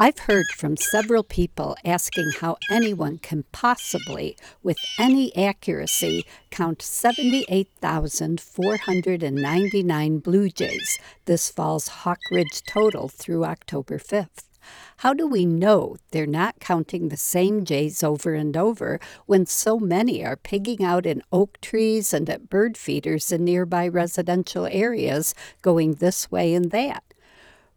I've heard from several people asking how anyone can possibly, with any accuracy, count 78,499 blue jays this fall's Hawk Ridge total through October 5th. How do we know they're not counting the same jays over and over when so many are pigging out in oak trees and at bird feeders in nearby residential areas, going this way and that?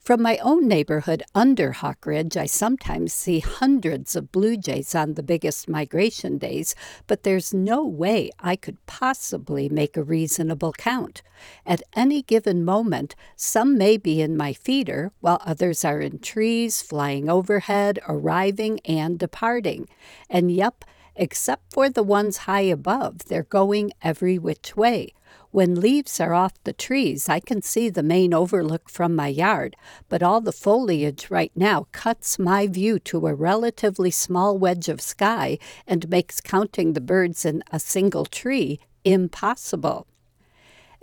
From my own neighborhood under Hawk Ridge, I sometimes see hundreds of blue jays on the biggest migration days, but there's no way I could possibly make a reasonable count. At any given moment, some may be in my feeder, while others are in trees, flying overhead, arriving, and departing. And yep, except for the ones high above, they're going every which way. When leaves are off the trees, I can see the main overlook from my yard, but all the foliage right now cuts my view to a relatively small wedge of sky and makes counting the birds in a single tree impossible.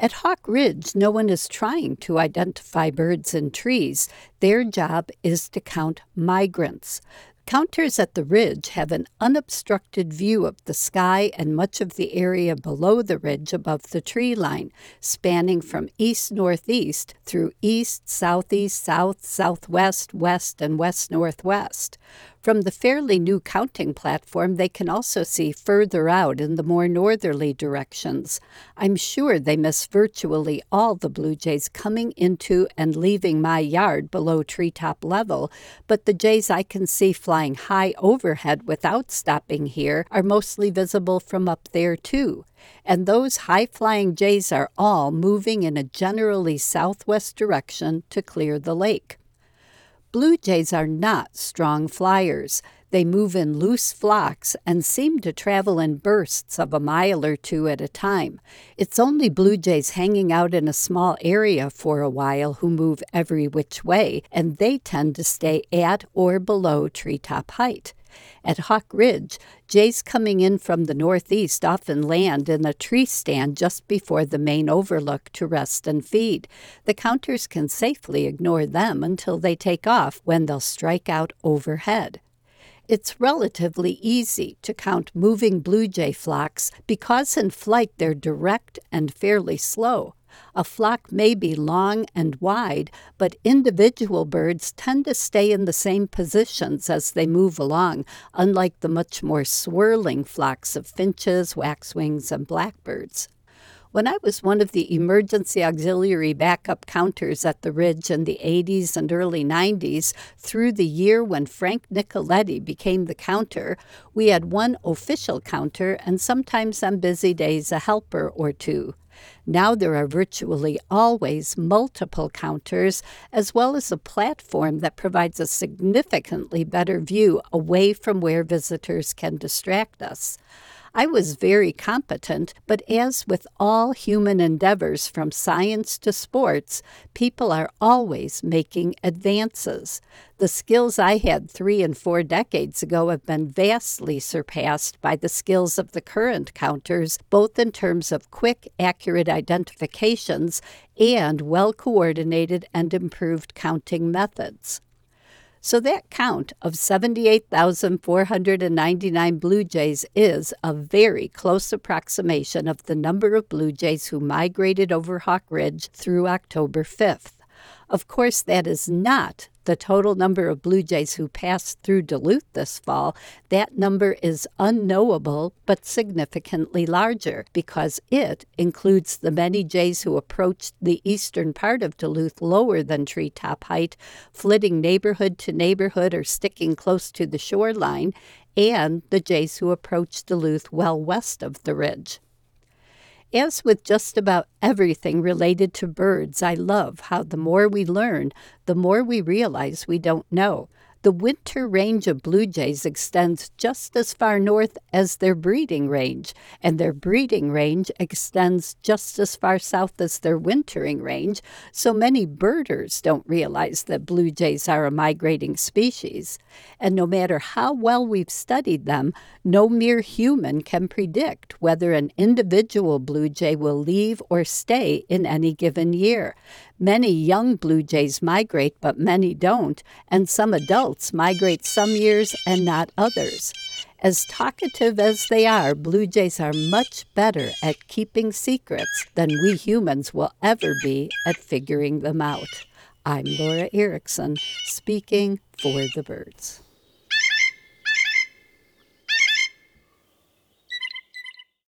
At Hawk Ridge, no one is trying to identify birds in trees. Their job is to count migrants. Counters at the ridge have an unobstructed view of the sky and much of the area below the ridge above the tree line, spanning from east northeast through east, southeast, south, southwest, west, and west northwest. From the fairly new counting platform, they can also see further out in the more northerly directions. I'm sure they miss virtually all the blue jays coming into and leaving my yard below treetop level, but the jays I can see flying high overhead without stopping here are mostly visible from up there too. And those high flying jays are all moving in a generally southwest direction to clear the lake. Blue jays are not strong flyers. They move in loose flocks and seem to travel in bursts of a mile or two at a time. It's only blue jays hanging out in a small area for a while who move every which way, and they tend to stay at or below treetop height. At Hawk Ridge, jays coming in from the northeast often land in a tree stand just before the main overlook to rest and feed. The counters can safely ignore them until they take off when they'll strike out overhead. It's relatively easy to count moving blue jay flocks because in flight they're direct and fairly slow. A flock may be long and wide, but individual birds tend to stay in the same positions as they move along, unlike the much more swirling flocks of finches, waxwings, and blackbirds. When I was one of the emergency auxiliary backup counters at the Ridge in the 80s and early 90s, through the year when Frank Nicoletti became the counter, we had one official counter and sometimes on busy days a helper or two. Now there are virtually always multiple counters, as well as a platform that provides a significantly better view away from where visitors can distract us. I was very competent, but as with all human endeavors from science to sports, people are always making advances. The skills I had three and four decades ago have been vastly surpassed by the skills of the current counters, both in terms of quick, accurate identifications and well coordinated and improved counting methods. So that count of 78,499 Blue Jays is a very close approximation of the number of Blue Jays who migrated over Hawk Ridge through October 5th. Of course, that is not the total number of Blue Jays who passed through Duluth this fall. That number is unknowable but significantly larger because it includes the many Jays who approached the eastern part of Duluth lower than treetop height, flitting neighborhood to neighborhood or sticking close to the shoreline, and the Jays who approached Duluth well west of the ridge. As with just about everything related to birds, I love how the more we learn, the more we realize we don't know. The winter range of blue jays extends just as far north as their breeding range, and their breeding range extends just as far south as their wintering range, so many birders don't realize that blue jays are a migrating species. And no matter how well we've studied them, no mere human can predict whether an individual blue jay will leave or stay in any given year. Many young blue jays migrate, but many don't, and some adults migrate some years and not others. As talkative as they are, blue jays are much better at keeping secrets than we humans will ever be at figuring them out. I'm Laura Erickson, speaking for the birds.